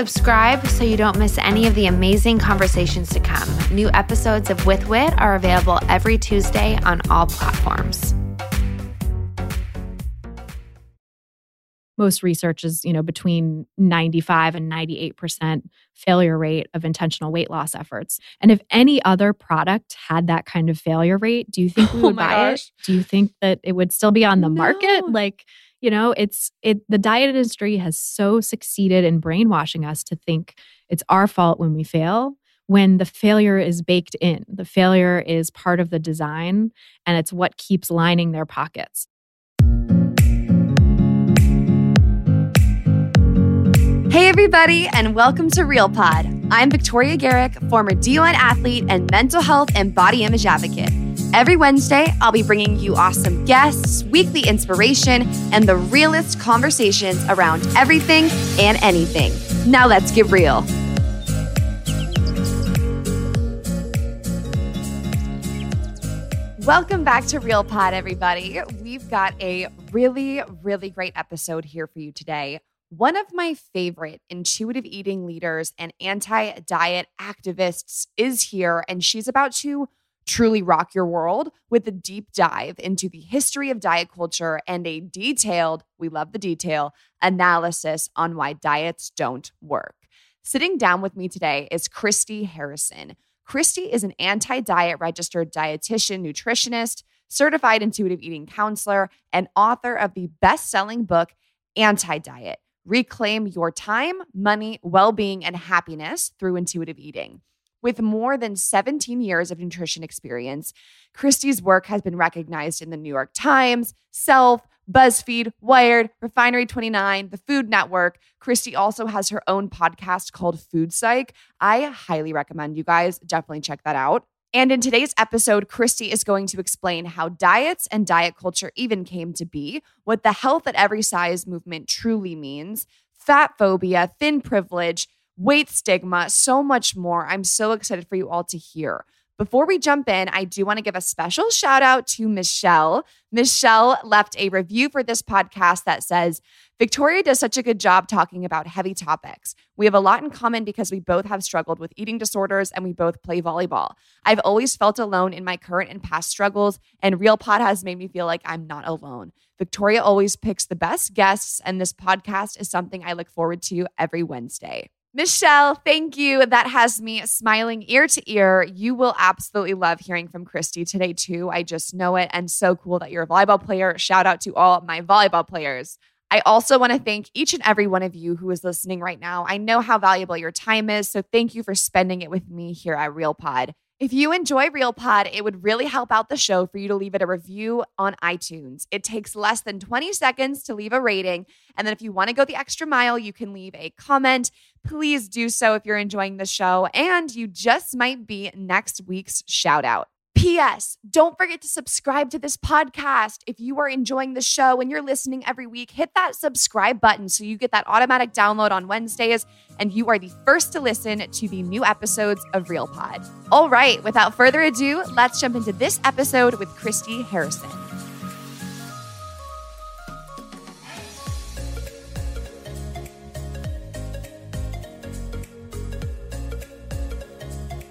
Subscribe so you don't miss any of the amazing conversations to come. New episodes of With Wit are available every Tuesday on all platforms. most research is you know between 95 and 98% failure rate of intentional weight loss efforts and if any other product had that kind of failure rate do you think we Oh would my buy gosh. it do you think that it would still be on the market like you know it's it the diet industry has so succeeded in brainwashing us to think it's our fault when we fail when the failure is baked in the failure is part of the design and it's what keeps lining their pockets Hey, everybody, and welcome to Real Pod. I'm Victoria Garrick, former D1 athlete and mental health and body image advocate. Every Wednesday, I'll be bringing you awesome guests, weekly inspiration, and the realest conversations around everything and anything. Now, let's get real. Welcome back to Real Pod, everybody. We've got a really, really great episode here for you today. One of my favorite intuitive eating leaders and anti diet activists is here, and she's about to truly rock your world with a deep dive into the history of diet culture and a detailed, we love the detail, analysis on why diets don't work. Sitting down with me today is Christy Harrison. Christy is an anti diet registered dietitian, nutritionist, certified intuitive eating counselor, and author of the best selling book, Anti Diet Reclaim Your Time, Money, Well Being, and Happiness Through Intuitive Eating. With more than 17 years of nutrition experience, Christy's work has been recognized in the New York Times, Self, BuzzFeed, Wired, Refinery 29, the Food Network. Christy also has her own podcast called Food Psych. I highly recommend you guys definitely check that out. And in today's episode, Christy is going to explain how diets and diet culture even came to be, what the health at every size movement truly means, fat phobia, thin privilege, weight stigma, so much more. I'm so excited for you all to hear. Before we jump in, I do want to give a special shout out to Michelle. Michelle left a review for this podcast that says, Victoria does such a good job talking about heavy topics. We have a lot in common because we both have struggled with eating disorders and we both play volleyball. I've always felt alone in my current and past struggles, and Real Pod has made me feel like I'm not alone. Victoria always picks the best guests, and this podcast is something I look forward to every Wednesday. Michelle, thank you. That has me smiling ear to ear. You will absolutely love hearing from Christy today, too. I just know it. And so cool that you're a volleyball player. Shout out to all my volleyball players. I also want to thank each and every one of you who is listening right now. I know how valuable your time is, so thank you for spending it with me here at Real Pod. If you enjoy Real Pod, it would really help out the show for you to leave it a review on iTunes. It takes less than 20 seconds to leave a rating. And then if you want to go the extra mile, you can leave a comment. Please do so if you're enjoying the show, and you just might be next week's shout out. P.S. Don't forget to subscribe to this podcast. If you are enjoying the show and you're listening every week, hit that subscribe button so you get that automatic download on Wednesdays and you are the first to listen to the new episodes of Real Pod. All right, without further ado, let's jump into this episode with Christy Harrison.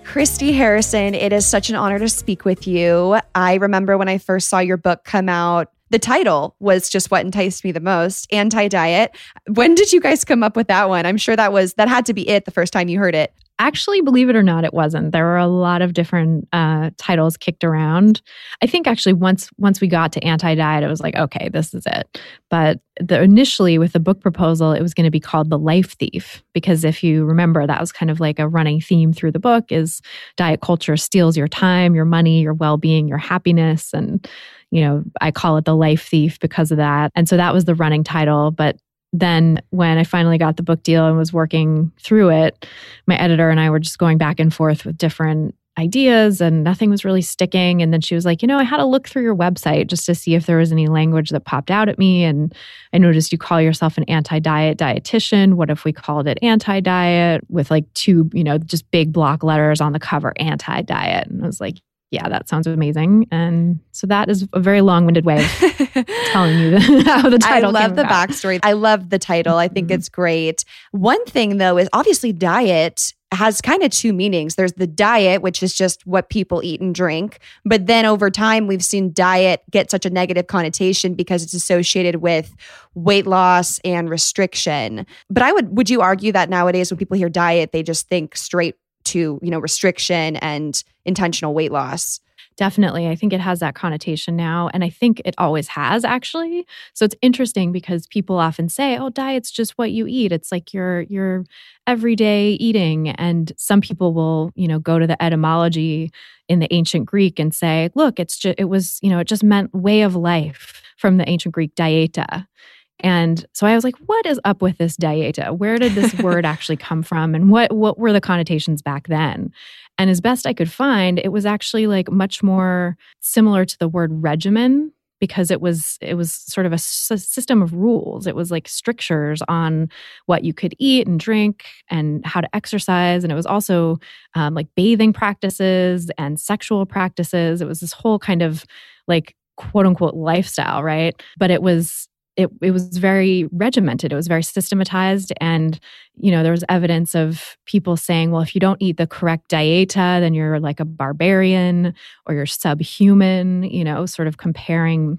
Christy Harrison, it is such an honor to speak with you. I remember when I first saw your book come out, the title was just what enticed me the most anti diet. When did you guys come up with that one? I'm sure that was, that had to be it the first time you heard it. Actually, believe it or not, it wasn't. There were a lot of different uh, titles kicked around. I think actually once once we got to anti diet, it was like, okay, this is it. But the, initially with the book proposal, it was going to be called The Life Thief because if you remember, that was kind of like a running theme through the book: is diet culture steals your time, your money, your well being, your happiness, and you know, I call it the life thief because of that. And so that was the running title. But then when I finally got the book deal and was working through it, my editor and I were just going back and forth with different ideas and nothing was really sticking. And then she was like, you know, I had to look through your website just to see if there was any language that popped out at me. And I noticed you call yourself an anti diet dietitian. What if we called it anti diet with like two, you know, just big block letters on the cover, anti diet? And I was like, yeah, that sounds amazing. And so that is a very long winded way of telling you how the title I love the about. backstory. I love the title. I think Mhm. it's great. One thing, though, is obviously diet has kind of two meanings. There's the diet, which is just what people eat and drink. But then over time, we've seen diet get such a negative connotation because it's associated with weight loss and restriction. But I would, would you argue that nowadays when people hear diet, they just think straight to, you know, restriction and intentional weight loss? Definitely. I think it has that connotation now. And I think it always has actually. So it's interesting because people often say, oh, diet's just what you eat. It's like your your everyday eating. And some people will, you know, go to the etymology in the ancient Greek and say, look, it's just it was, you know, it just meant way of life from the ancient Greek dieta. And so I was like, what is up with this dieta? Where did this word actually come from? And what what were the connotations back then? And as best I could find, it was actually like much more similar to the word regimen because it was it was sort of a s- system of rules. It was like strictures on what you could eat and drink and how to exercise, and it was also um, like bathing practices and sexual practices. It was this whole kind of like quote unquote lifestyle, right? But it was it, it was very regimented. It was very systematized. And you know there was evidence of people saying well if you don't eat the correct dieta then you're like a barbarian or you're subhuman you know sort of comparing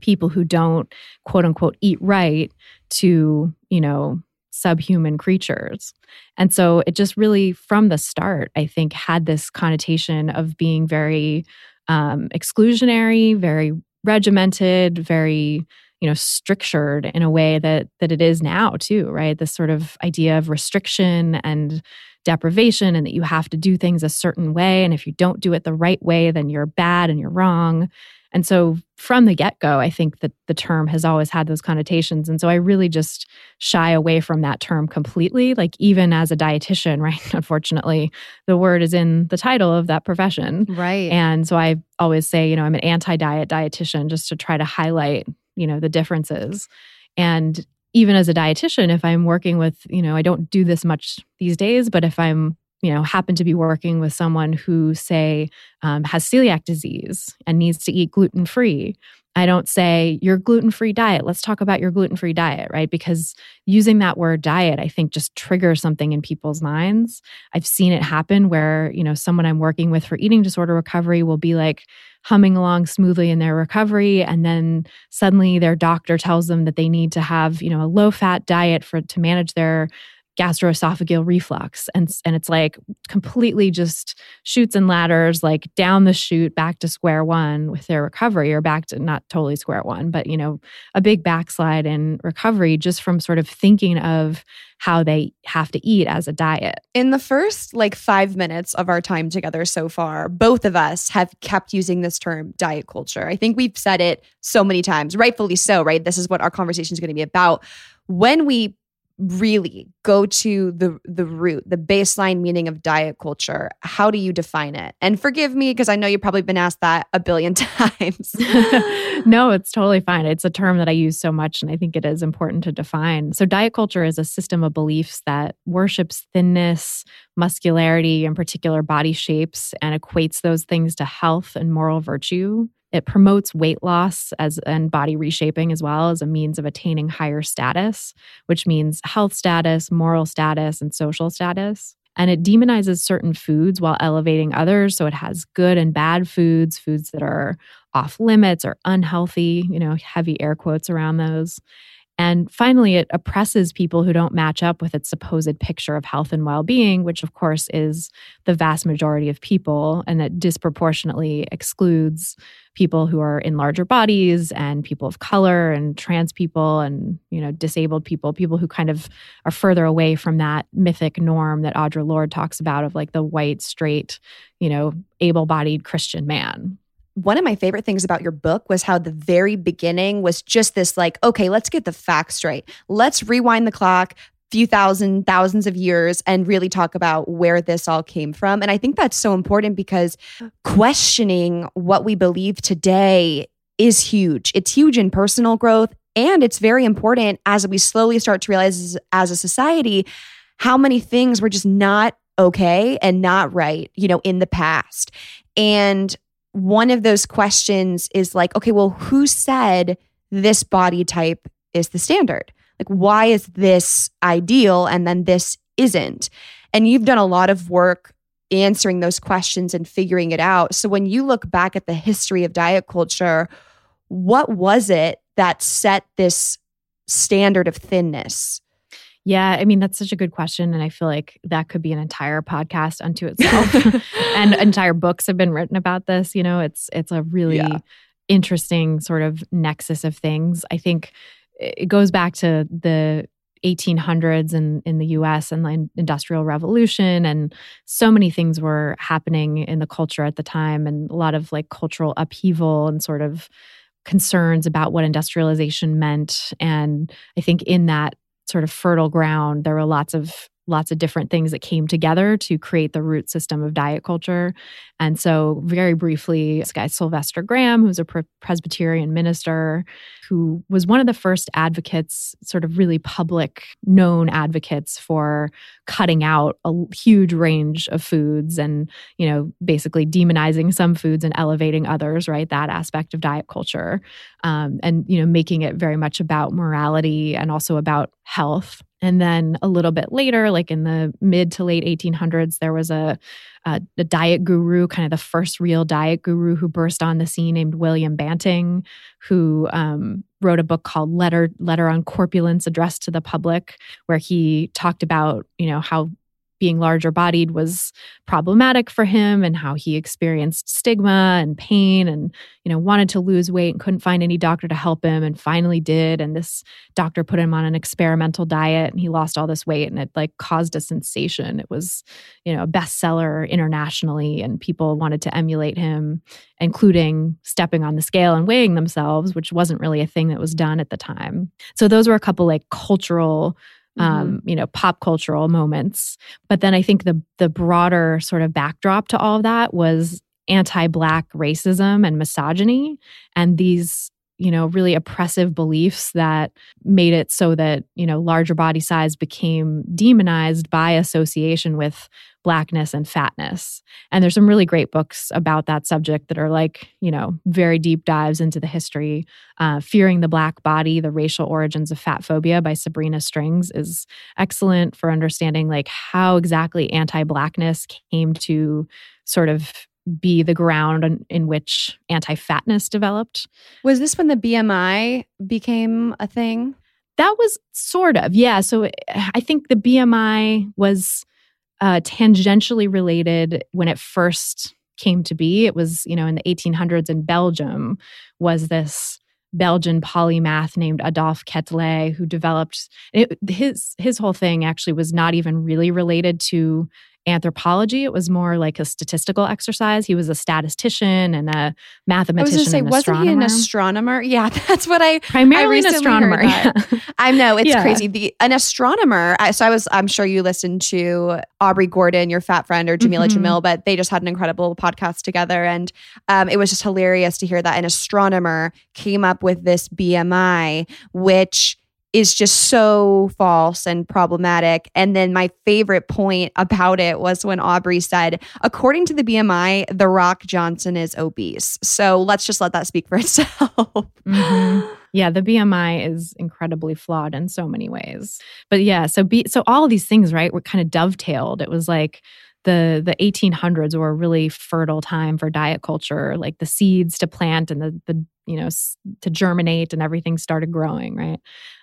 people who don't quote unquote eat right to you know subhuman creatures. And so it just really from the start i think had this connotation of being very um, exclusionary very regimented very you know strictured in a way that that it is now too right? This sort of idea of restriction and deprivation and that you have to do things a certain way. And if you don't do it the right way then you're bad and you're wrong. And so from the get-go i think that the term has always had those connotations. And so i really just shy away from that term completely. Like even as a dietitian right unfortunately the word is in the title of that profession. Right. and so I always say, you know, I'm an anti-diet dietitian just to try to highlight, you know, the differences. And even as a dietitian, if I'm working with, you know, I don't do this much these days, but if I'm, you know, happen to be working with someone who, say, um, has celiac disease and needs to eat gluten free, I don't say your gluten free diet. Let's talk about your gluten free diet, right? Because using that word diet, I think just triggers something in people's minds. I've seen it happen where, you know, someone I'm working with for eating disorder recovery will be like humming along smoothly in their recovery. And then suddenly their doctor tells them that they need to have, you know, a low fat diet for to manage their gastroesophageal reflux and and it's like completely just shoots and ladders like down the chute back to square one with their recovery or back to not totally square one but you know a big backslide in recovery just from sort of thinking of how they have to eat as a diet in the first like five minutes of our time together so far, both of us have kept using this term diet culture. I think we've said it so many times, rightfully so, right? This is what our conversation is going to be about. When we really go to the the root, the baseline meaning of diet culture, how do you define it? And forgive me because I know you've probably been asked that a billion times. no, it's totally fine. It's a term that I use so much and I think it is important to define. So diet culture is a system of beliefs that worships thinness, muscularity, and particular body shapes and equates those things to health and moral virtue. It promotes weight loss as and body reshaping as well as a means of attaining higher status, which means health status, moral status, and social status. And it demonizes certain foods while elevating others. So it has good and bad foods, foods that are off limits or unhealthy, you know, heavy air quotes around those. And finally, it oppresses people who don't match up with its supposed picture of health and well being, which, of course, is the vast majority of people. And it disproportionately excludes people who are in larger bodies and people of color and trans people and, you know, disabled people, people who kind of are further away from that mythic norm that Audre Lorde talks about of like the white, straight, you know, able bodied Christian man one of my favorite things about your book was how the very beginning was just this like, okay, let's get the facts straight. Let's rewind the clock few thousand thousands of years and really talk about where this all came from. And i think that's so important because questioning what we believe today is huge. It's huge in personal growth and it's very important as we slowly start to realize as a society how many things were just not okay and not right you know in the past. And one of those questions is like, okay, well, who said this body type is the standard? Like, why is this ideal and then this isn't? And you've done a lot of work answering those questions and figuring it out. So when you look back at the history of diet culture, what was it that set this standard of thinness? Yeah, I mean, that's such a good question. And I feel like that could be an entire podcast unto itself. and entire books have been written about this. You know, it's it's a really yeah. interesting sort of nexus of things. I think it goes back to the 1800s and in, in the US and the Industrial Revolution. And so many things were happening in the culture at the time, and a lot of like cultural upheaval and sort of concerns about what industrialization meant. And I think in that sort of fertile ground. There were lots of lots of different things that came together to create the root system of diet culture. And so, very briefly, this guy, Sylvester Graham, who's a Presbyterian minister, who was one of the first advocates, sort of really public, known advocates for cutting out a huge range of foods and, you know, basically demonizing some foods and elevating others, right? That aspect of diet culture. Um, and, you know, making it very much about morality and also about health. And then a little bit later, like in the mid to late 1800s, there was a, a, diet guru, kind of the first real diet guru who burst on the scene named William Banting, who um, wrote a book called Letter, Letter on Corpulence addressed to the public, where he talked about, you know, how being larger bodied was problematic for him and how he experienced stigma and pain and you know wanted to lose weight and couldn't find any doctor to help him and finally did. And this doctor put him on an experimental diet and he lost all this weight and it like caused a sensation. It was you know a bestseller internationally and people wanted to emulate him including stepping on the scale and weighing themselves which wasn't really a thing that was done at the time. So those were a couple like cultural um, mm-hmm. you know, pop cultural moments. But then I think the the broader sort of backdrop to all of that was anti-black racism and misogyny and these you know really oppressive beliefs that made it so that you know larger body size became demonized by association with blackness and fatness. And there's some really great books about that subject that are like you know very deep dives into the history. Uh, fearing the black body the racial origins of fat phobia by sabrina strings is excellent for understanding like how exactly anti-blackness came to sort of be the ground in, in which anti fatness developed. Was this when the BMI became a thing? That was sort of, yeah. So I think the BMI was uh, tangentially related when it first came to be. It was, you know, in the 1800s in Belgium, was this Belgian polymath named Adolphe Quetelet who developed it, his his whole thing actually was not even really related to anthropology. It was more like a statistical exercise. He was a statistician and a mathematician. I was say, wasn't astronomer. he an astronomer? Yeah, that's what I primarily I an astronomer. yeah. I know it's Yeah. crazy. The an astronomer. I, so I was. I'm sure you listened to Aubrey Gordon, your fat friend, or Jamila Mhm. Jamil, but they just had an incredible podcast together, and um, it was just hilarious to hear that an astronomer came up with this BMI, which is just so false and problematic. And then my favorite point about it was when Aubrey said, according to the BMI, The Rock Johnson is obese. So let's just let that speak for itself. Mhm. Yeah, the BMI is incredibly flawed in so many ways. But yeah, so be, so all these things, right, were kind of dovetailed. It was like the the 1800s were a really fertile time for diet culture, like the seeds to plant and the the you know to germinate and everything started growing, right?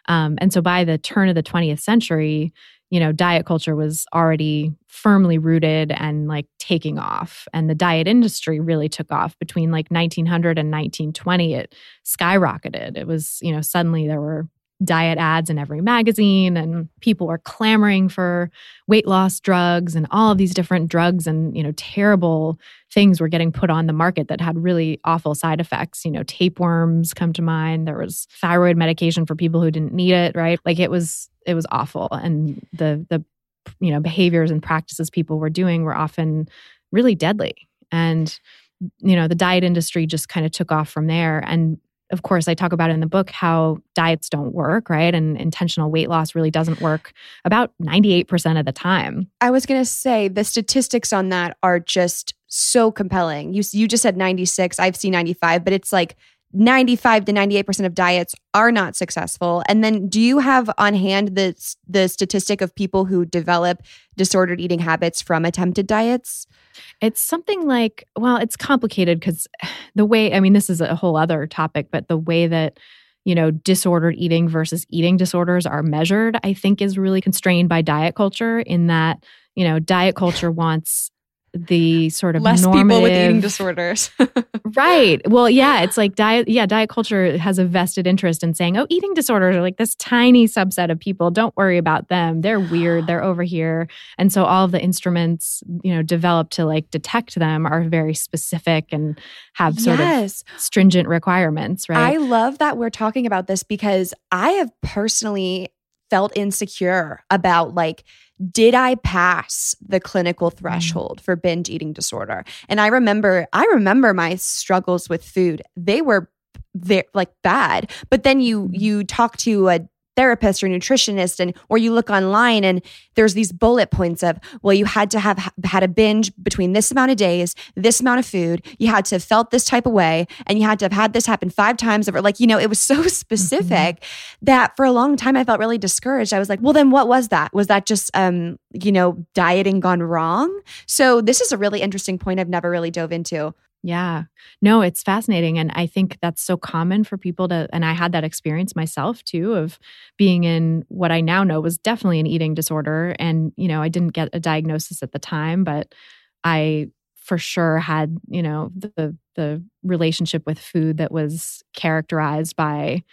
Um, and so by the turn of the 20th century, you know, diet culture was already firmly rooted and like taking off. And the diet industry really took off between like 1900 and 1920. It skyrocketed. It was, you know, suddenly there were diet ads in every magazine and people were clamoring for weight loss drugs and all of these different drugs and, you know, terrible things were getting put on the market that had really awful side effects. You know, tapeworms come to mind. There was thyroid medication for people who didn't need it, right? Like it was it was awful and the the you know, behaviors and practices people were doing were often really deadly. And you know, the diet industry just kind of took off from there and of course, I talk about in the book how diets don't work, right? And intentional weight loss really doesn't work about 98% of the time. I was going to say the statistics on that are just so compelling. You you just said 96, I've seen 95, but it's like 95 to 98% of diets are not successful. And then do you have on hand the the statistic of people who develop disordered eating habits from attempted diets? It's something like, well, it's complicated because the way, I mean, this is a whole other topic, but the way that, you know, disordered eating versus eating disorders are measured, I think is really constrained by diet culture in that, you know, diet culture wants the sort of Less normative, people with eating disorders. Right. Well, yeah, it's like diet yeah, diet culture has a vested interest in saying, "Oh, eating disorders are like this tiny subset of people. Don't worry about them. They're weird. They're over here." And so all of the instruments, you know, developed to like detect them are very specific and have sort yes. of stringent requirements, right? I love that we're talking about this because I have personally felt insecure about like did I pass the clinical mm. threshold for binge eating disorder? And I remember I remember my struggles with food. They were they like bad. But then you mm. you talk to a therapist or nutritionist and or you look online and there's these bullet points of well you had to have had a binge between this amount of days this amount of food. You had to have felt this type of way and you had to have had this happen five times over like you know it was so specific that for a long time i felt really discouraged. I was like well then what was that? Was that just um you know dieting gone wrong? So this is a really interesting point i've never really dove into Yeah. No, it's fascinating. And I think that's so common for people to, and I had that experience myself too of being in what I now know was definitely an eating disorder. And, you know, I didn't get a diagnosis at the time, but I for sure had, you know, the, the relationship with food that was characterized by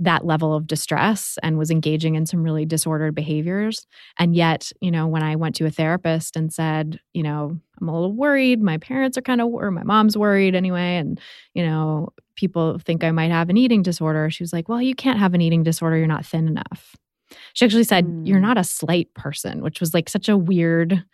that level of distress and was engaging in some really disordered behaviors. And yet, you know, when I went to a therapist and said, you know, I'm a little worried, my parents are kind of, or my mom's worried anyway, and, you know, people think I might have an eating disorder. She was like, well, you can't have an eating disorder. You're not thin enough. She actually said, you're Mm. not a slight person, which was like such a weird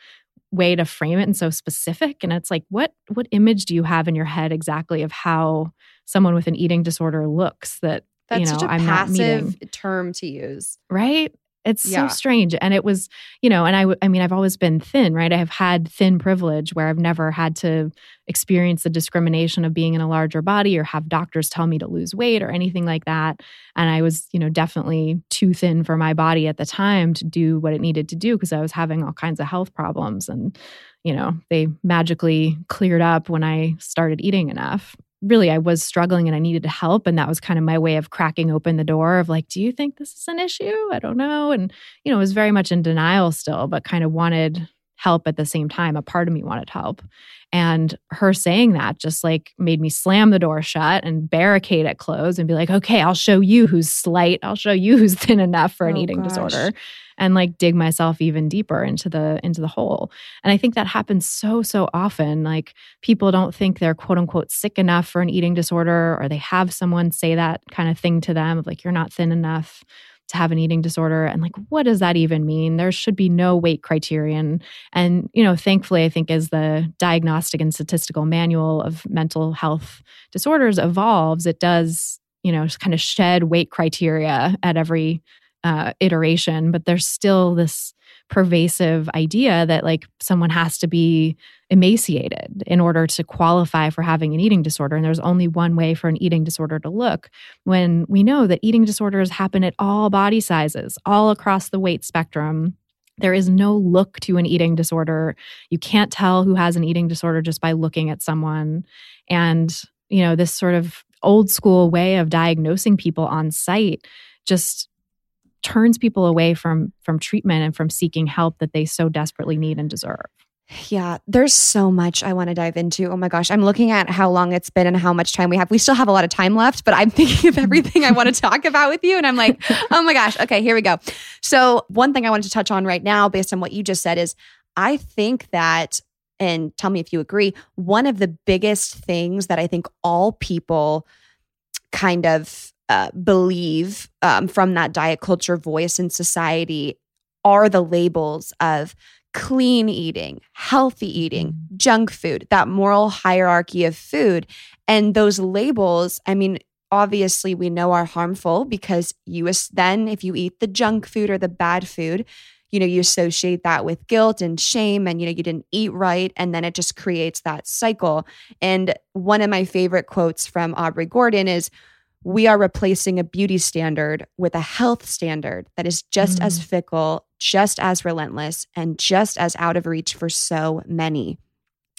way to frame it and so specific and it's like what what image do you have in your head exactly of how someone with an eating disorder looks that that's you know such a i'm passive term to use. Right? It's Yeah. so strange and it was you know and I, I mean i've always been thin right? I have had thin privilege where i've never had to experience the discrimination of being in a larger body or have doctors tell me to lose weight or anything like that and i was you know definitely too thin for my body at the time to do what it needed to do because i was having all kinds of health problems and you know they magically cleared up when i started eating enough really I was struggling and I needed help and that was kind of my way of cracking open the door of like do you think this is an issue? I don't know and you know, was very much in denial still but kind of wanted help at the same time. A part of me wanted help. And her saying that just like made me slam the door shut and barricade it closed and be like, okay, I'll show you who's slight. I'll show you who's thin enough for an Oh, eating gosh. disorder and like dig myself even deeper into the into the hole. And I think that happens so, so often. Like people don't think they're quote unquote sick enough for an eating disorder, or they have someone say that kind of thing to them of like, you're not thin enough to have an eating disorder and like what does that even mean? There should be no weight criterion. And you know thankfully i think as the diagnostic and statistical manual of mental health disorders evolves it does you know kind of shed weight criteria at every uh, iteration but there's still this pervasive idea that like someone has to be emaciated in order to qualify for having an eating disorder and there's only one way for an eating disorder to look when we know that eating disorders happen at all body sizes all across the weight spectrum. There is no look to an eating disorder. You can't tell who has an eating disorder just by looking at someone. And you know this sort of old school way of diagnosing people on sight just turns people away from from treatment and from seeking help that they so desperately need and deserve. Yeah, there's so much I want to dive into. Oh my gosh, I'm looking at how long it's been and how much time we have. We still have a lot of time left, but I'm thinking of everything I want to talk about with you. And I'm like, oh my gosh, okay, here we go. So, one thing I wanted to touch on right now, based on what you just said, is I think that, and tell me if you agree, one of the biggest things that I think all people kind of uh, believe um, from that diet culture voice in society are the labels of clean eating, healthy eating, junk food, that moral hierarchy of food. And those labels, I mean, obviously we know are harmful because you then, if you eat the junk food or the bad food, you know, you associate that with guilt and shame and, you know, you didn't eat right. And then it just creates that cycle. And one of my favorite quotes from Aubrey Gordon is, we are replacing a beauty standard with a health standard that is just as mm. fickle, just as relentless, and just as out of reach for so many.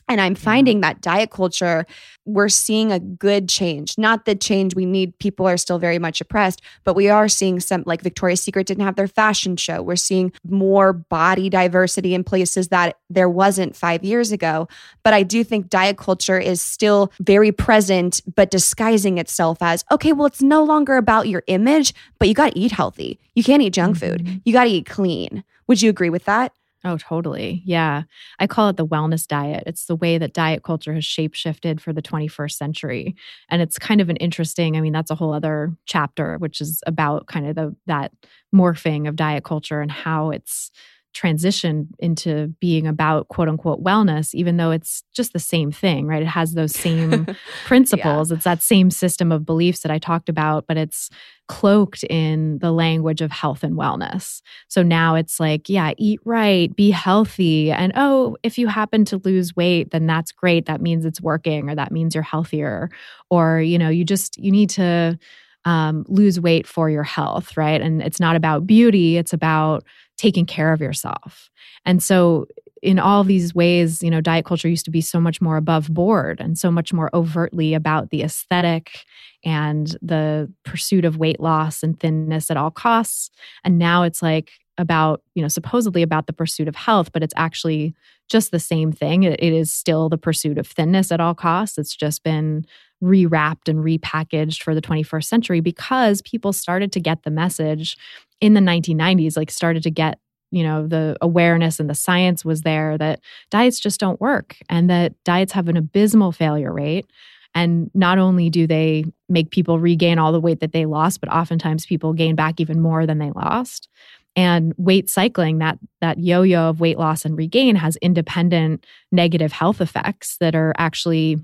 And I'm finding that diet culture, we're seeing a good change. Not the change we need. People are still very much oppressed, but we are seeing some, like Victoria's Secret didn't have their fashion show. We're seeing more body diversity in places that there wasn't five years ago. But I do think diet culture is still very present, but disguising itself as okay, well, it's no longer about your image, but you got to eat healthy. You can't eat junk food. Mm-hmm. You got to eat clean. Would you agree with that? Oh, totally. Yeah. I call it the wellness diet. It's the way that diet culture has shape shifted for the 21st century. And it's kind of an interesting, I mean, that's a whole other chapter, which is about kind of the that morphing of diet culture and how it's transitioned into being about quote unquote wellness, even though it's just the same thing, right? It has those same principles. It's that same system of beliefs that I talked about, but it's cloaked in the language of health and wellness. So now it's like, yeah, eat right, be healthy. And oh, if you happen to lose weight, then that's great. That means it's working or that means you're healthier. Or, you know, you just, you need to um, lose weight for your health, right? And it's not about beauty, it's about taking care of yourself. And so, in all these ways, you know, diet culture used to be so much more above board and so much more overtly about the aesthetic and the pursuit of weight loss and thinness at all costs. And now it's like about, you know, supposedly about the pursuit of health, but it's actually just the same thing. It, it is still the pursuit of thinness at all costs. It's just been rewrapped and repackaged for the 21st century because people started to get the message in the 1990s, like started to get you know the awareness and the science was there that diets just don't work and that diets have an abysmal failure rate. And not only do they make people regain all the weight that they lost but oftentimes people gain back even more than they lost. And weight cycling that that yo-yo of weight loss and regain has independent negative health effects that are actually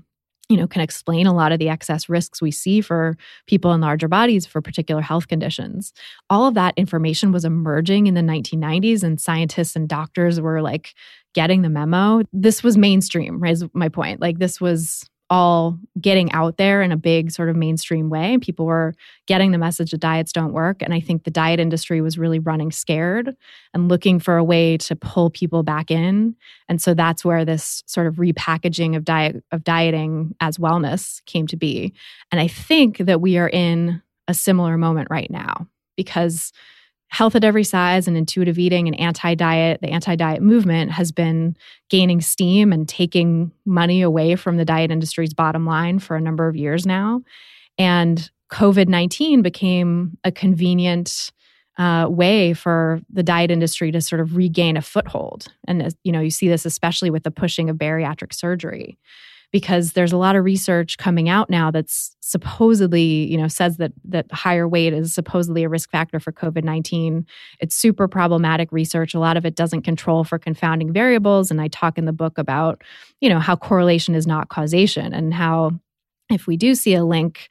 you know can explain a lot of the excess risks we see for people in larger bodies for particular health conditions. All of that information was emerging in the 1990s and scientists and doctors were like getting the memo. This was mainstream right is my point. Like this was all getting out there in a big sort of mainstream way. And people were getting the message that diets don't work. And I think the diet industry was really running scared and looking for a way to pull people back in. And so that's where this sort of repackaging of diet of dieting as wellness came to be. And I think that we are in a similar moment right now because health at every size and intuitive eating and anti diet, the anti diet movement has been gaining steam and taking money away from the diet industry's bottom line for a number of years now. And COVID 19 became a convenient uh, way for the diet industry to sort of regain a foothold. And, you know, you see this especially with the pushing of bariatric surgery because there's a lot of research coming out now that's supposedly, you know, says that that higher weight is supposedly a risk factor for COVID-19. It's super problematic research. A lot of it doesn't control for confounding variables and I talk in the book about, you know, how correlation is not causation and how if we do see a link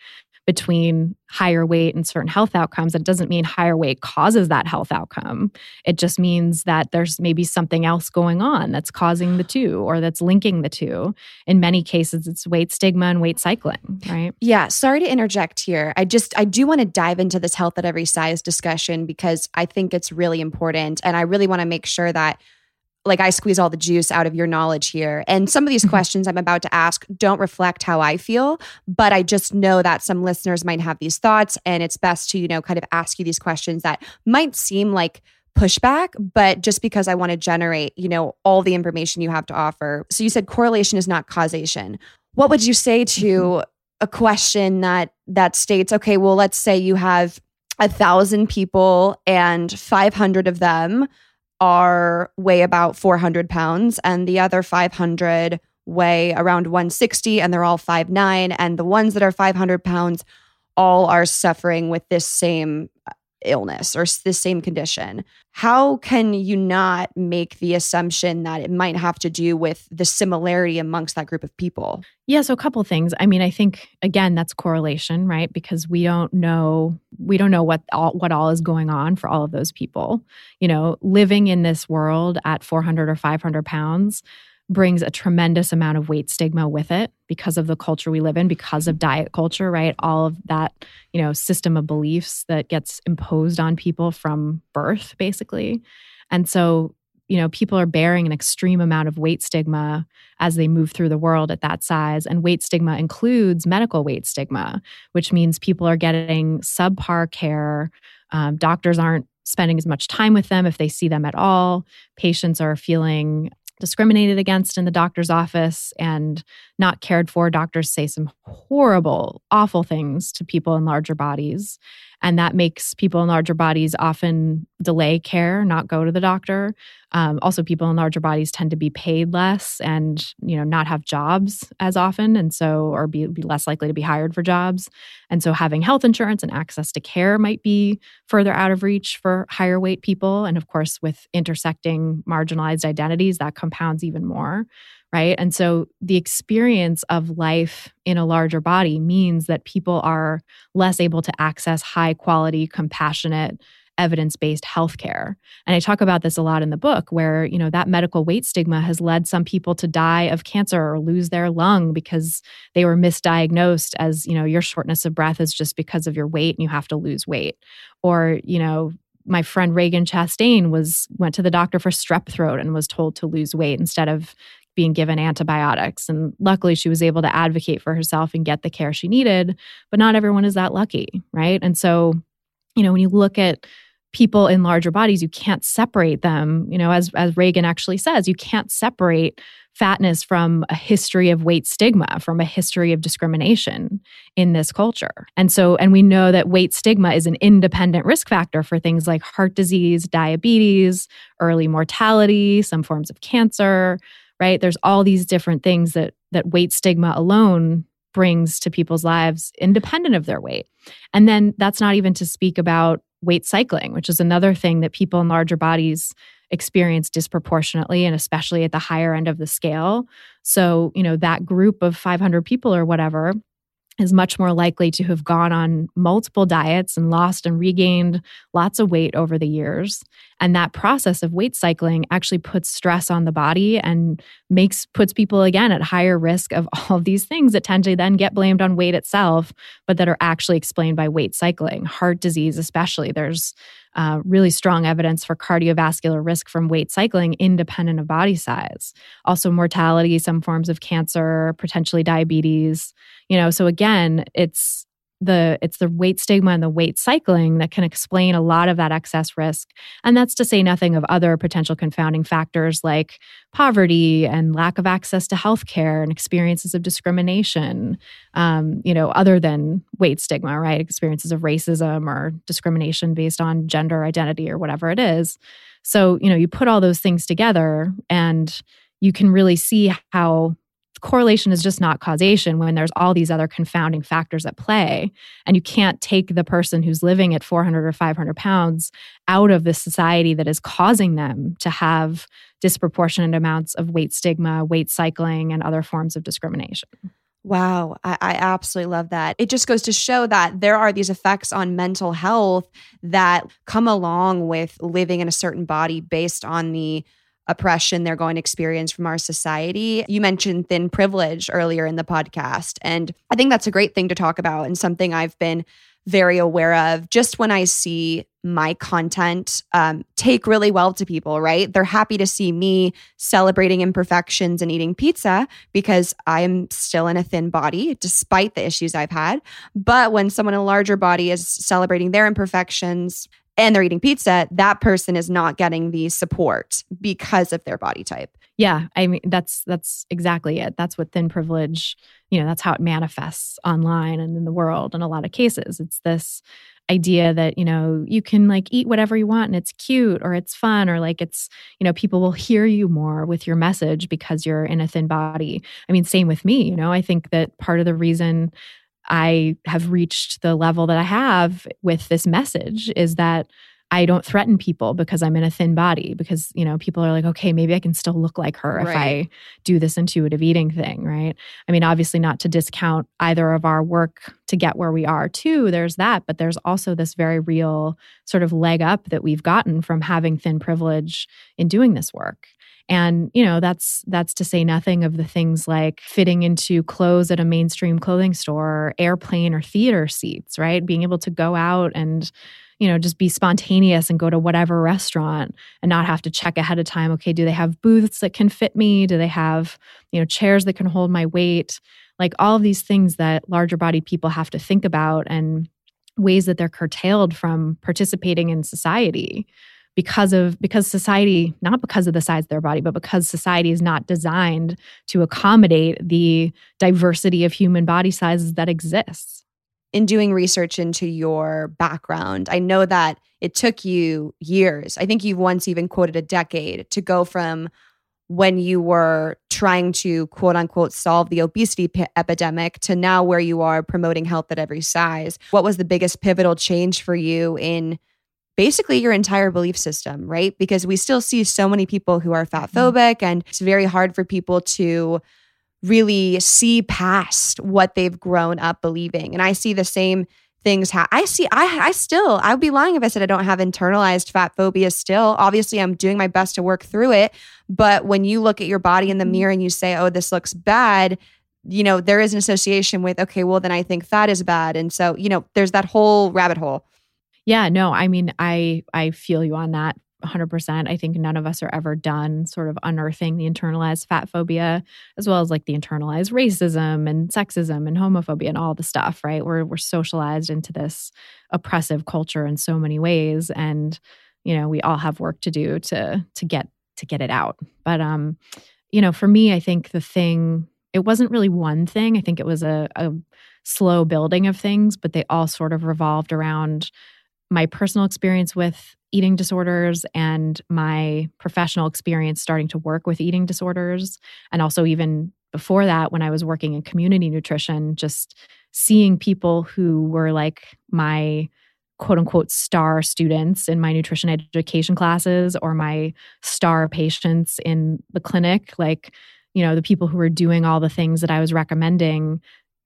between higher weight and certain health outcomes. It doesn't mean higher weight causes that health outcome. It just means that there's maybe something else going on that's causing the two or that's linking the two. In many cases, it's weight stigma and weight cycling, right? Yeah. Sorry to interject here. I just, I do want to dive into this health at every size discussion because I think it's really important. And I really want to make sure that like I squeeze all the juice out of your knowledge here. And some of these mm-hmm. questions I'm about to ask don't reflect how I feel, but I just know that some listeners might have these thoughts and it's best to, you know, kind of ask you these questions that might seem like pushback, but just because I want to generate, you know, all the information you have to offer. So you said correlation is not causation. What would you say to mm-hmm. a question that that states, okay, well, let's say you have a thousand people and 500 of them are weigh about 400 pounds and the other 500 weigh around 160 and they're all 5'9 and the ones that are 500 pounds all are suffering with this same illness or the same condition. How can you not make the assumption that it might have to do with the similarity amongst that group of people? Yeah, so a couple things. I mean, I think again that's correlation, right? Because we don't know we don't know what all what all is going on for all of those people. You know, living in this world at 400 or 500 pounds brings a tremendous amount of weight stigma with it because of the culture we live in because of diet culture right? All of that you know system of beliefs that gets imposed on people from birth basically. And so you know people are bearing an extreme amount of weight stigma as they move through the world at that size. And weight stigma includes medical weight stigma which means people are getting subpar care. Um, doctors aren't spending as much time with them if they see them at all. Patients are feeling discriminated against in the doctor's office and not cared for. Doctors say some horrible, awful things to people in larger bodies. And that makes people in larger bodies often delay care, not go to the doctor. Um, also, people in larger bodies tend to be paid less and you know not have jobs as often, and so or be, be less likely to be hired for jobs. And so, having health insurance and access to care might be further out of reach for higher weight people. And of course, with intersecting marginalized identities, that compounds even more right? And so the experience of life in a larger body means that people are less able to access high quality, compassionate, evidence-based healthcare. And I talk about this a lot in the book where, you know, that medical weight stigma has led some people to die of cancer or lose their lung because they were misdiagnosed as, you know, your shortness of breath is just because of your weight and you have to lose weight. Or, you know, my friend Ragen Chastain was went to the doctor for strep throat and was told to lose weight instead of being given antibiotics. And luckily, she was able to advocate for herself and get the care she needed. But not everyone is that lucky, right? And so, you know, when you look at people in larger bodies, you can't separate them. You know, as as Ragen actually says, you can't separate fatness from a history of weight stigma, from a history of discrimination in this culture. And so, and we know that weight stigma is an independent risk factor for things like heart disease, diabetes, early mortality, some forms of cancer, right? There's all these different things that that weight stigma alone brings to people's lives independent of their weight. And then that's not even to speak about weight cycling which is another thing that people in larger bodies experience disproportionately and especially at the higher end of the scale. So you know that group of 500 people or whatever is much more likely to have gone on multiple diets and lost and regained lots of weight over the years. And that process of weight cycling actually puts stress on the body and makes puts people again at higher risk of all of these things that tend to then get blamed on weight itself but that are actually explained by weight cycling heart disease especially. There's uh, really strong evidence for cardiovascular risk from weight cycling independent of body size. Also mortality some forms of cancer potentially diabetes you know so again it's the it's the weight stigma and the weight cycling that can explain a lot of that excess risk. And that's to say nothing of other potential confounding factors like poverty and lack of access to health care and experiences of discrimination um, you know other than weight stigma right? Experiences of racism or discrimination based on gender identity or whatever it is. So you know you put all those things together and you can really see how correlation is just not causation when there's all these other confounding factors at play. And you can't take the person who's living at 400 or 500 pounds out of the society that is causing them to have disproportionate amounts of weight stigma, weight cycling, and other forms of discrimination. Wow, I, I, absolutely love that. It just goes to show that there are these effects on mental health that come along with living in a certain body based on the oppression they're going to experience from our society. You mentioned thin privilege earlier in the podcast. And I think that's a great thing to talk about and something I've been very aware of just when I see my content um, take really well to people, right? They're happy to see me celebrating imperfections and eating pizza because I'm still in a thin body despite the issues I've had. But when someone in a larger body is celebrating their imperfections, and they're eating pizza, that person is not getting the support because of their body type. Yeah, I mean that's that's exactly it. That's what thin privilege, you know, that's how it manifests online and in the world in a lot of cases. It's this idea that, you know, you can like eat whatever you want and it's cute or it's fun or like it's, you know, people will hear you more with your message because you're in a thin body. I mean, same with me, you know. I think that part of the reason I have reached the level that I have with this message is that I don't threaten people because I'm in a thin body because you know people are like okay maybe I can still look like her right. if I do this intuitive eating thing right I mean obviously not to discount either of our work to get where we are too there's that but there's also this very real sort of leg up that we've gotten from having thin privilege in doing this work and, you know, that's that's to say nothing of the things like fitting into clothes at a mainstream clothing store, airplane or theater seats, right? Being able to go out and you know, just be spontaneous and go to whatever restaurant and not have to check ahead of time. Okay, do they have booths that can fit me? Do they have, you know, chairs that can hold my weight? Like all of these things that larger body people have to think about and ways that they're curtailed from participating in society because of because society not because of the size of their body but because society is not designed to accommodate the diversity of human body sizes that exists in doing research into your background i know that it took you years i think you've once even quoted a decade to go from when you were trying to quote unquote solve the obesity p- epidemic to now where you are promoting health at every size what was the biggest pivotal change for you in basically your entire belief system, right? Because we still see so many people who are fat mm-hmm. phobic, and it's very hard for people to really see past what they've grown up believing. And I see the same things ha- I see I I still I would be lying if I said I don't have internalized fat phobia still. Obviously I'm doing my best to work through it, but when you look at your body in the mm-hmm. mirror and you say, "Oh, this looks bad," you know, there is an association with, okay, well then I think fat is bad. And so, you know, there's that whole rabbit hole. Yeah, no, I mean, I I feel you on that 100%. I think none of us are ever done sort of unearthing the internalized fat phobia as well as like the internalized racism and sexism and homophobia and all the stuff, right? We're we're socialized into this oppressive culture in so many ways and you know, we all have work to do to to get to get it out. But um you know, for me, I think the thing it wasn't really one thing. I think it was a, a slow building of things, but they all sort of revolved around my personal experience with eating disorders and my professional experience starting to work with eating disorders. And also, even before that, when I was working in community nutrition, just seeing people who were like my quote unquote star students in my nutrition education classes or my star patients in the clinic, like, you know, the people who were doing all the things that I was recommending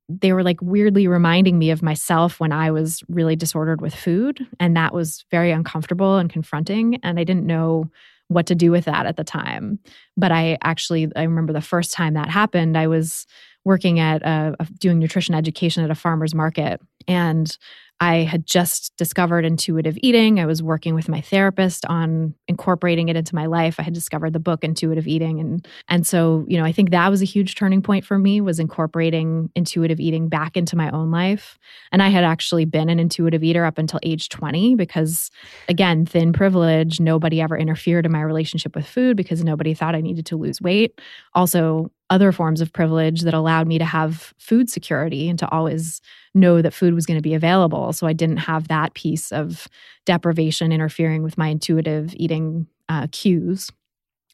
they were like weirdly reminding me of myself when I was really disordered with food. And that was very uncomfortable and confronting. And I didn't know what to do with that at the time. But I actually, I remember the first time that happened, I was working at a, doing nutrition education at a farmer's market. And I had just discovered intuitive eating. I was working with my therapist on incorporating it into my life. I had discovered the book Intuitive Eating and and so, you know, I think that was a huge turning point for me was incorporating intuitive eating back into my own life. And I had actually been an intuitive eater up until age 20 because again, thin privilege, nobody ever interfered in my relationship with food because nobody thought I needed to lose weight. Also, other forms of privilege that allowed me to have food security and to always know that food was going to be available. So I didn't have that piece of deprivation interfering with my intuitive eating uh, cues.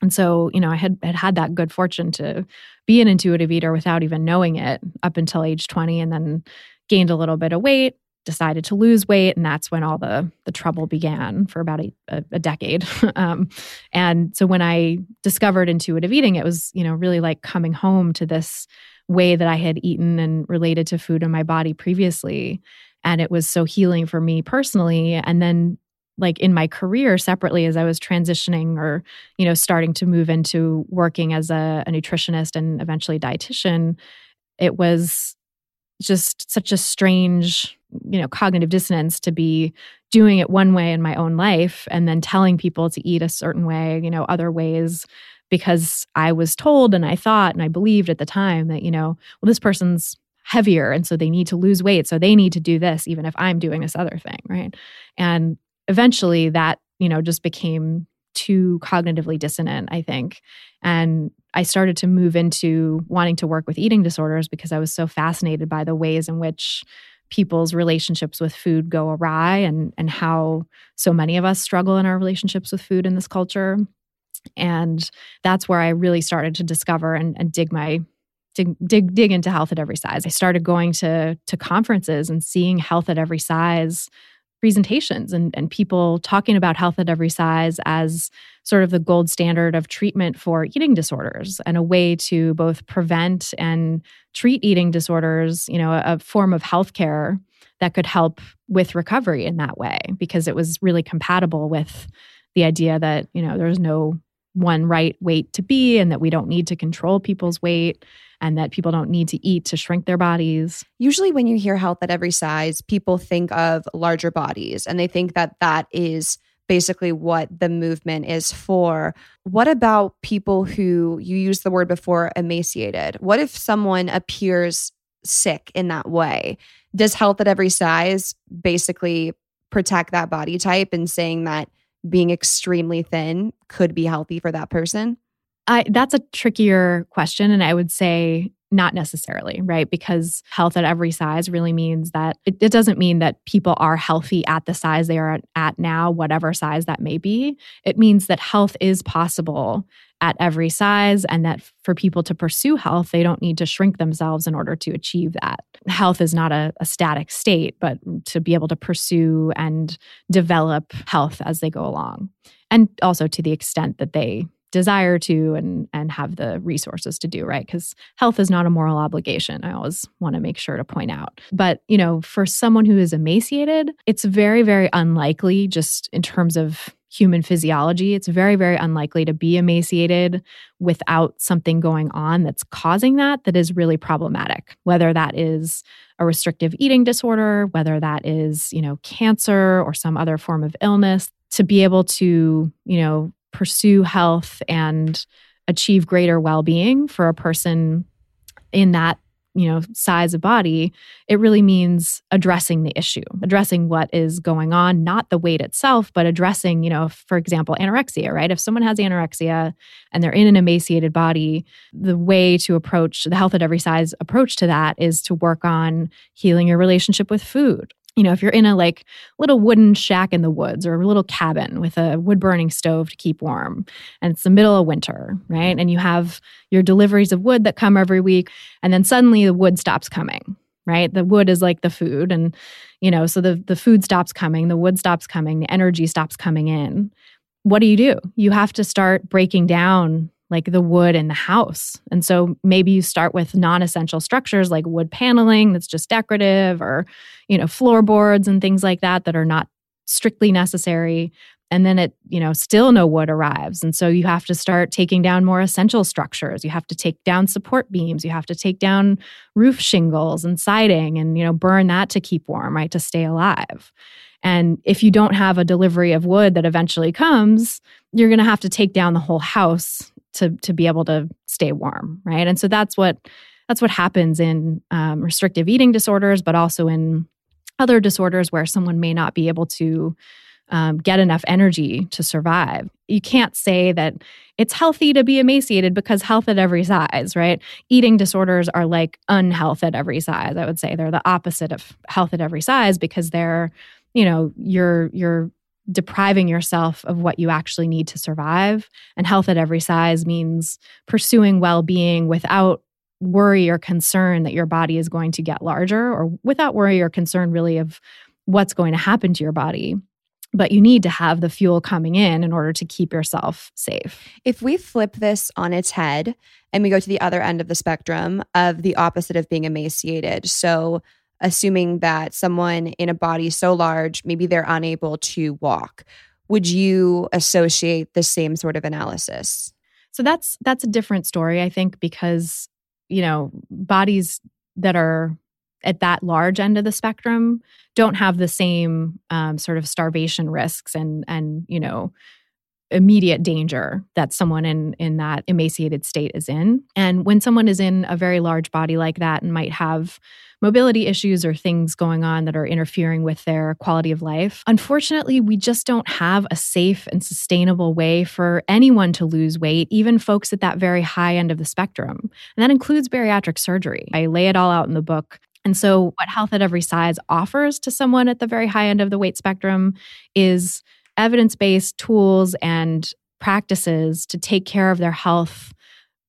And so, you know, I had, had had that good fortune to be an intuitive eater without even knowing it up until age 20 and then gained a little bit of weight decided to lose weight and that's when all the the trouble began for about a, a, a decade. Um, and so when i discovered intuitive eating it was you know really like coming home to this way that i had eaten and related to food in my body previously. And it was so healing for me personally. And then like in my career separately as i was transitioning or you know starting to move into working as a, a nutritionist and eventually dietitian it was just such a strange you know cognitive dissonance to be doing it one way in my own life and then telling people to eat a certain way you know other ways because i was told and i thought and i believed at the time that you know well this person's heavier and so they need to lose weight so they need to do this even if i'm doing this other thing right? And eventually that you know just became too cognitively dissonant i think. And I started to move into wanting to work with eating disorders because I was so fascinated by the ways in which people's relationships with food go awry and and how so many of us struggle in our relationships with food in this culture. And that's where i really started to discover and, and dig my dig, dig dig into health at every size. I started going to to conferences and seeing health at every size presentations and, and people talking about health at every size as sort of the gold standard of treatment for eating disorders and a way to both prevent and treat eating disorders, you know, a, a form of healthcare that could help with recovery in that way because it was really compatible with the idea that, you know, there's no one right weight to be and that we don't need to control people's weight and that people don't need to eat to shrink their bodies. Usually, when you hear health at every size, people think of larger bodies and they think that that is basically what the movement is for. What about people who you used the word before emaciated? What if someone appears sick in that way? Does health at every size basically protect that body type and saying that being extremely thin could be healthy for that person? That's a trickier question. And I would say not necessarily, right? Because health at every size really means that it, it, doesn't mean that people are healthy at the size they are at now, whatever size that may be. It means that health is possible at every size and that for people to pursue health, they don't need to shrink themselves in order to achieve that. Health is not a, a static state, but to be able to pursue and develop health as they go along. And also to the extent that they desire to and and have the resources to do right because health is not a moral obligation i always want to make sure to point out but you know for someone who is emaciated it's very very unlikely just in terms of human physiology it's very very unlikely to be emaciated without something going on that's causing that that is really problematic. Whether that is a restrictive eating disorder whether that is you know cancer or some other form of illness to be able to you know pursue health and achieve greater well-being for a person in that you know size of body it really means addressing the issue addressing what is going on not the weight itself but addressing you know for example anorexia right? If someone has anorexia and they're in an emaciated body the way to approach the health at every size approach to that is to work on healing your relationship with food you know, if you're in a like little wooden shack in the woods or a little cabin with a wood burning stove to keep warm, and it's the middle of winter, right? And you have your deliveries of wood that come every week, and then suddenly the wood stops coming, right? The wood is like the food, and you know, so the the food stops coming, the wood stops coming, the energy stops coming in. What do you do? You have to start breaking down like the wood in the house. And so maybe you start with non-essential structures like wood paneling that's just decorative or, you know, floorboards and things like that that are not strictly necessary. and then it you know still no wood arrives and so you have to start taking down more essential structures you have to take down support beams you have to take down roof shingles and siding and you know burn that to keep warm right to stay alive and if you don't have a delivery of wood that eventually comes you're going to have to take down the whole house to to be able to stay warm right and so that's what that's what happens in um, restrictive eating disorders but also in other disorders where someone may not be able to um, get enough energy to survive. You can't say that it's healthy to be emaciated because health at every size, right? Eating disorders are like unhealth at every size. I would say they're the opposite of health at every size because they're, you know, you're you're depriving yourself of what you actually need to survive. And health at every size means pursuing well-being without worry or concern that your body is going to get larger or without worry or concern really of what's going to happen to your body but you need to have the fuel coming in in order to keep yourself safe. If we flip this on its head and we go to the other end of the spectrum of the opposite of being emaciated, so assuming that someone in a body so large, maybe they're unable to walk, would you associate the same sort of analysis? So that's that's a different story I think because you know, bodies that are at that large end of the spectrum don't have the same um, sort of starvation risks and and you know immediate danger that someone in in that emaciated state is in and when someone is in a very large body like that and might have mobility issues or things going on that are interfering with their quality of life. Unfortunately we just don't have a safe and sustainable way for anyone to lose weight even folks at that very high end of the spectrum. And that includes bariatric surgery. I lay it all out in the book. And so, what Health at Every Size offers to someone at the very high end of the weight spectrum is evidence based tools and practices to take care of their health,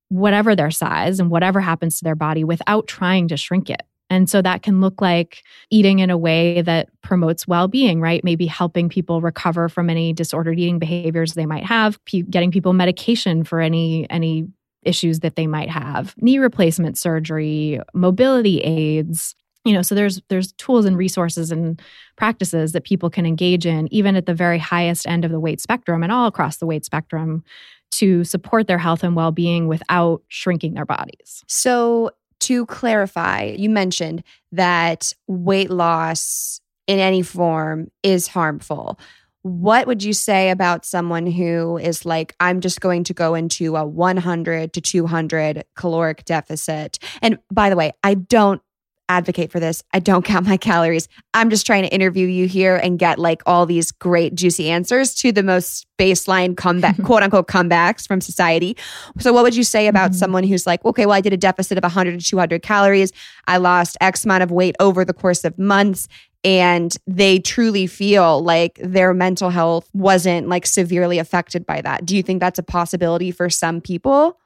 whatever their size and whatever happens to their body, without trying to shrink it. And so that can look like eating in a way that promotes well being, right? Maybe helping people recover from any disordered eating behaviors they might have, getting people medication for any, any issues that they might have knee replacement surgery mobility aids you know so there's there's tools and resources and practices that people can engage in even at the very highest end of the weight spectrum and all across the weight spectrum to support their health and well-being without shrinking their bodies so to clarify you mentioned that weight loss in any form is harmful what would you say about someone who is like, I'm just going to go into a 100 to 200 caloric deficit? And by the way, I don't advocate for this. I don't count my calories. I'm just trying to interview you here and get like all these great juicy answers to the most baseline comeback, quote unquote comebacks from society. So what would you say about mm-hmm. someone who's like, okay, well, I did a deficit of 100 to 200 calories. I lost X amount of weight over the course of months and they truly feel like their mental health wasn't like severely affected by that. Do you think that's a possibility for some people?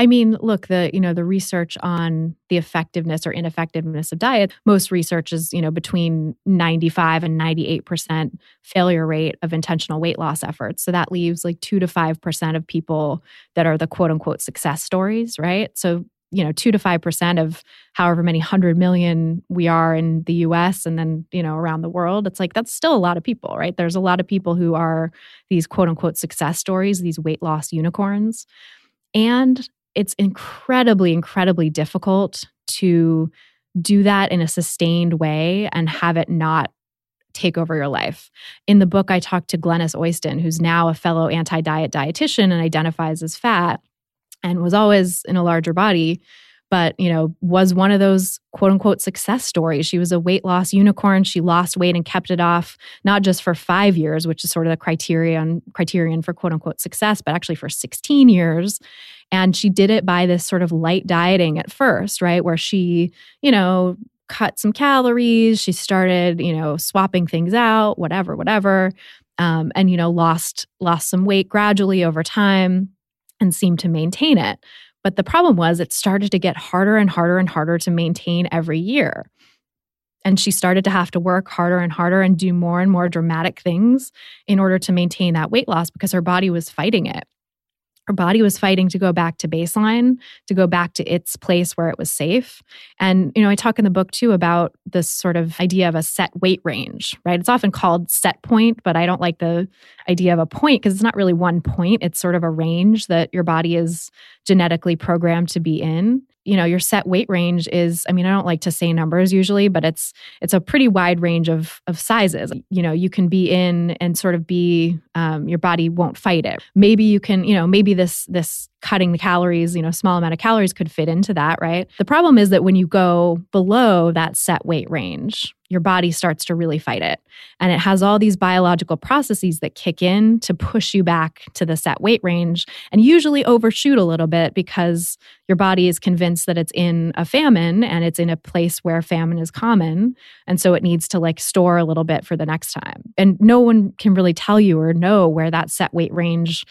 I mean, look, the you know the research on the effectiveness or ineffectiveness of diet, most research is you know between 95 and 98 percent failure rate of intentional weight loss efforts. So that leaves like two to five percent of people that are the quote unquote success stories, right? So you know, two to five percent of however many hundred million we are in the US and then, you know, around the world, it's like that's still a lot of people, right? There's a lot of people who are these quote unquote success stories, these weight loss unicorns. And it's incredibly, incredibly difficult to do that in a sustained way and have it not take over your life. In the book, I talked to Glenys Oyston, who's now a fellow anti diet dietitian and identifies as fat and was always in a larger body but you know was one of those quote unquote success stories. She was a weight loss unicorn. She lost weight and kept it off not just for five years which is sort of the criterion criterion for quote unquote success but actually for 16 years. And she did it by this sort of light dieting at first right? Where she you know cut some calories. She started you know swapping things out whatever whatever um, and you know lost lost some weight gradually over time and seemed to maintain it. But the problem was it started to get harder and harder and harder to maintain every year. And she started to have to work harder and harder and do more and more dramatic things in order to maintain that weight loss because her body was fighting it. Her body was fighting to go back to baseline, to go back to its place where it was safe. And, you know, I talk in the book too about this sort of idea of a set weight range, right? It's often called set point, but I don't like the idea of a point because it's not really one point. It's sort of a range that your body is genetically programmed to be in you know your set weight range is i mean i don't like to say numbers usually but it's it's a pretty wide range of of sizes. You know you can be in and sort of be um, your body won't fight it. Maybe you can you know maybe this this cutting the calories you know small amount of calories could fit into that right? The problem is that when you go below that set weight range your body starts to really fight it. And it has all these biological processes that kick in to push you back to the set weight range and usually overshoot a little bit because your body is convinced that it's in a famine and it's in a place where famine is common. And so it needs to like store a little bit for the next time. And no one can really tell you or know where that set weight range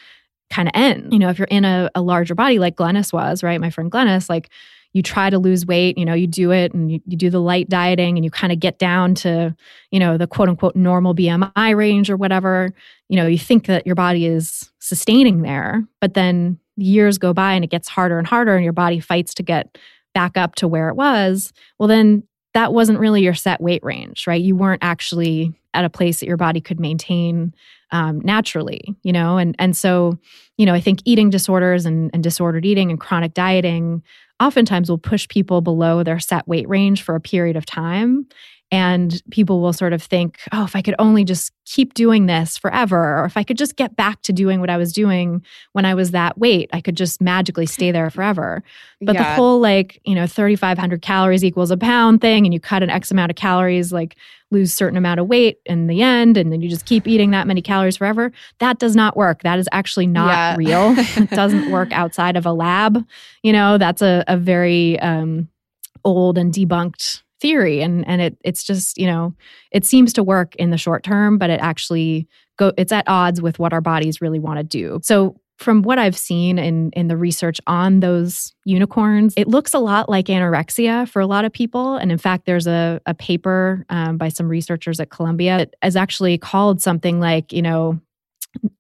kind of ends. You know, if you're in a, a larger body like Glenys was, right? My friend Glenys, like, you try to lose weight, you know, you do it and you, you do the light dieting and you kind of get down to, you know, the quote unquote normal BMI range or whatever, you know, you think that your body is sustaining there, but then years go by and it gets harder and harder and your body fights to get back up to where it was. Well, then that wasn't really your set weight range, right? You weren't actually at a place that your body could maintain um, naturally, you know? And, and so, you know, I think eating disorders and, and disordered eating and chronic dieting oftentimes will push people below their set weight range for a period of time. And people will sort of think, oh, if I could only just keep doing this forever, or if I could just get back to doing what I was doing when I was that weight, I could just magically stay there forever. But yeah. the whole like, you know, 3,500 calories equals a pound thing, and you cut an X amount of calories, like lose certain amount of weight in the end, and then you just keep eating that many calories forever. That does not work. That is actually not yeah. real. it doesn't work outside of a lab. You know, that's a, a very um, old and debunked theory and and it it's just you know it seems to work in the short term but it actually go it's at odds with what our bodies really want to do so from what I've seen in in the research on those unicorns, it looks a lot like anorexia for a lot of people. And in fact, there's a, a paper um, by some researchers at Columbia that is actually called something like, you know,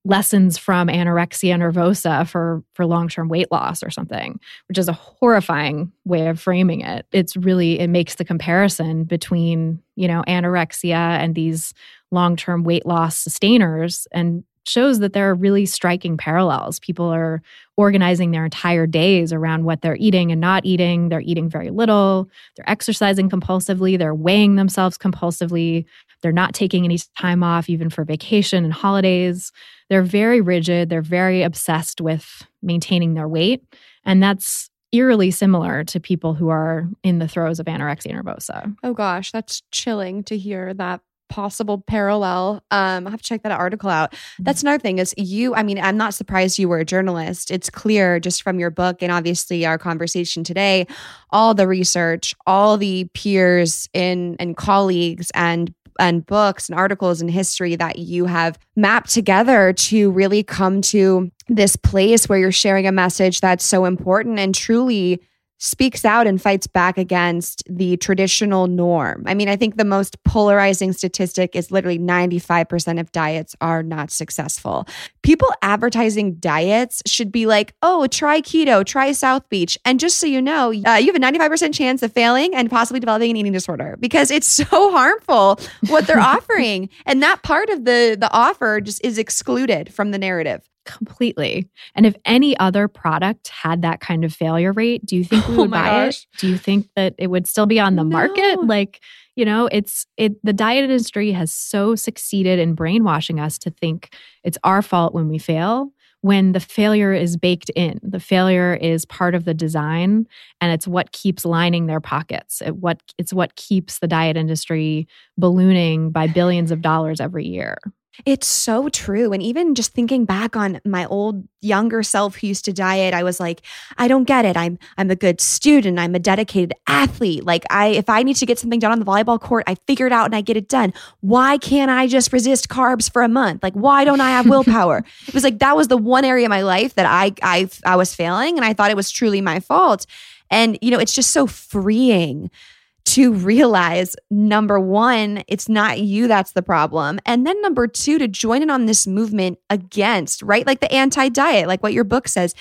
lessons from anorexia nervosa for for long-term weight loss or something which is a horrifying way of framing it it's really it makes the comparison between you know anorexia and these long-term weight loss sustainers and shows that there are really striking parallels. People are organizing their entire days around what they're eating and not eating. They're eating very little. They're exercising compulsively. They're weighing themselves compulsively. They're not taking any time off, even for vacation and holidays. They're very rigid. They're very obsessed with maintaining their weight. And that's eerily similar to people who are in the throes of anorexia nervosa. Oh gosh, that's chilling to hear that possible parallel. Um, I have to check that article out. Mm-hmm. That's another thing is you, I mean, I'm not surprised you were a journalist. It's clear just from your book and obviously our conversation today, all the research, all the peers in and colleagues and and books and articles and history that you have mapped together to really come to this place where you're sharing a message that's so important and truly speaks out and fights back against the traditional norm. I mean, I think the most polarizing statistic is literally 95% of diets are not successful. People advertising diets should be like, oh, try keto, try South Beach. And just so you know, uh, you have a 95% chance of failing and possibly developing an eating disorder because it's so harmful what they're offering. And that part of the, the offer just is excluded from the narrative completely. And if any other product had that kind of failure rate, do you think we oh would oh buy gosh. it? Do you think that it would still be on the no. market? Like, you know, it's it the diet industry has so succeeded in brainwashing us to think it's our fault when we fail when the failure is baked in. The failure is part of the design and it's what keeps lining their pockets. It what it's what keeps the diet industry ballooning by billions of dollars every year. It's so true. And even just thinking back on my old younger self who used to diet, I was like, I don't get it. I'm I'm a good student. I'm a dedicated athlete. Like I if I need to get something done on the volleyball court, I figure it out and I get it done. Why can't I just resist carbs for a month? Like why don't I have willpower? it was like that was the one area of my life that I I I was failing and I thought it was truly my fault. And you know, it's just so freeing to realize number one, it's not you that's the problem. And then number two, to join in on this movement against, right? Like the anti diet, like what your book says,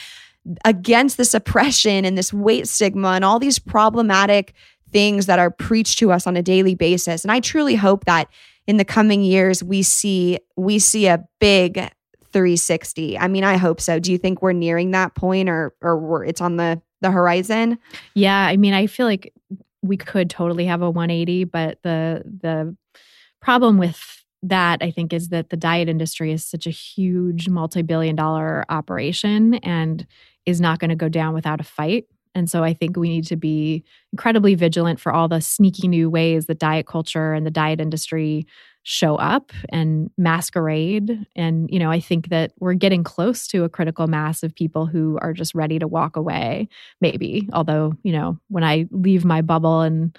against this oppression and this weight stigma and all these problematic things that are preached to us on a daily basis. And I truly hope that in the coming years we see we see a big 360. I mean, I hope so. Do you think we're nearing that point or or it's on the the horizon? Yeah, I mean, I feel like we could totally have a 180, but the the problem with that I think is that the diet industry is such a huge multi-billion dollar operation and is not going to go down without a fight. And so I think we need to be incredibly vigilant for all the sneaky new ways that diet culture and the diet industry show up and masquerade. And, you know, I think that we're getting close to a critical mass of people who are just ready to walk away, maybe. Although, you know, when I leave my bubble and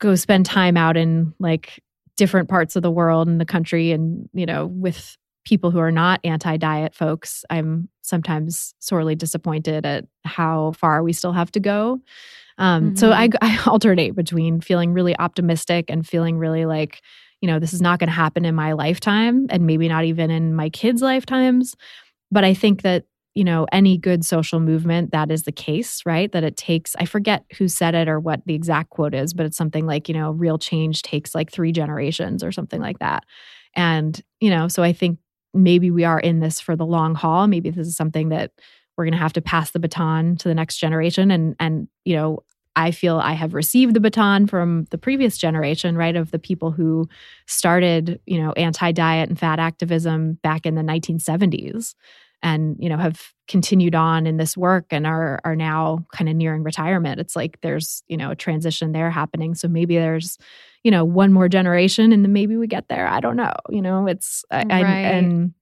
go spend time out in like different parts of the world and the country and, you know, with people who are not anti diet folks, I'm sometimes sorely disappointed at how far we still have to go. Um, mm-hmm. So I, I alternate between feeling really optimistic and feeling really like, you know, this is not going to happen in my lifetime and maybe not even in my kids' lifetimes. But I think that, you know, any good social movement, that is the case, right? That it takes, I forget who said it or what the exact quote is, but it's something like, you know, real change takes like three generations or something like that. And, you know, so I think maybe we are in this for the long haul. Maybe this is something that we're going to have to pass the baton to the next generation and and you know I feel I have received the baton from the previous generation, right, of the people who started, you know, anti-diet and fat activism back in the 1970s and, you know, have continued on in this work and are are now kind of nearing retirement. It's like there's, you know, a transition there happening. So maybe there's, you know, one more generation and then maybe we get there. I don't know. You know, it's right. I, and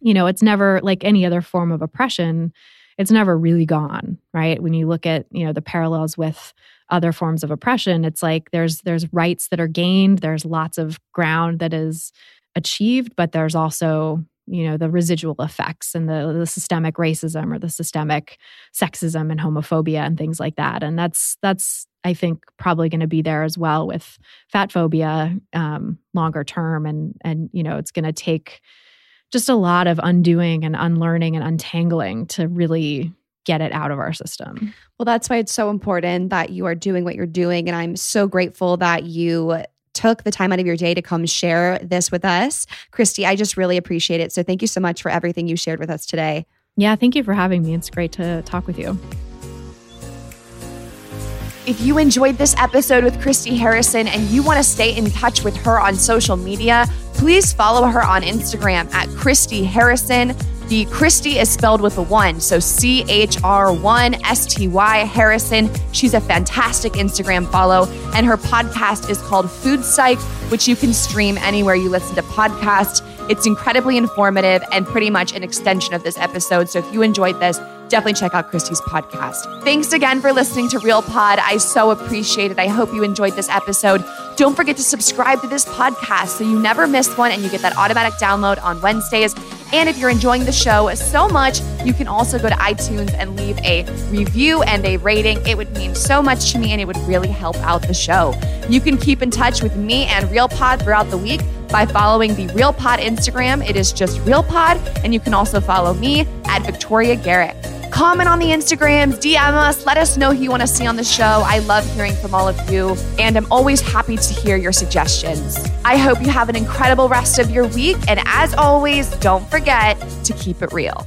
you know, it's never like any other form of oppression it's never really gone, right? When you look at, you know, the parallels with other forms of oppression, it's like there's there's rights that are gained, there's lots of ground that is achieved, but there's also you know the residual effects and the, the systemic racism or the systemic sexism and homophobia and things like that and that's that's i think probably going to be there as well with fat phobia um, longer term and and you know it's going to take just a lot of undoing and unlearning and untangling to really get it out of our system. Well, that's why it's so important that you are doing what you're doing. And I'm so grateful that you took the time out of your day to come share this with us. Christy, I just really appreciate it. So thank you so much for everything you shared with us today. Yeah, thank you for having me. It's great to talk with you. If you enjoyed this episode with Christy Harrison and you want to stay in touch with her on social media, please follow her on Instagram at Christy Harrison. The Christy is spelled with a one, so C H R 1 S T Y Harrison. She's a fantastic Instagram follow, and her podcast is called Food Psych, which you can stream anywhere you listen to podcasts. It's incredibly informative and pretty much an extension of this episode. So if you enjoyed this, definitely check out Christy's podcast. Thanks again for listening to Real Pod. I so appreciate it. I hope you enjoyed this episode. Don't forget to subscribe to this podcast so you never miss one and you get that automatic download on Wednesdays. And if you're enjoying the show so much, you can also go to iTunes and leave a review and a rating. It would mean so much to me and it would really help out the show. You can keep in touch with me and Real Pod throughout the week by following the Real Pod Instagram. It is just Real Pod. And you can also follow me at Victoria Garrick. Comment on the Instagrams, DM us, let us know who you want to see on the show. I love hearing from all of you, and I'm always happy to hear your suggestions. I hope you have an incredible rest of your week, and as always, don't forget to keep it real.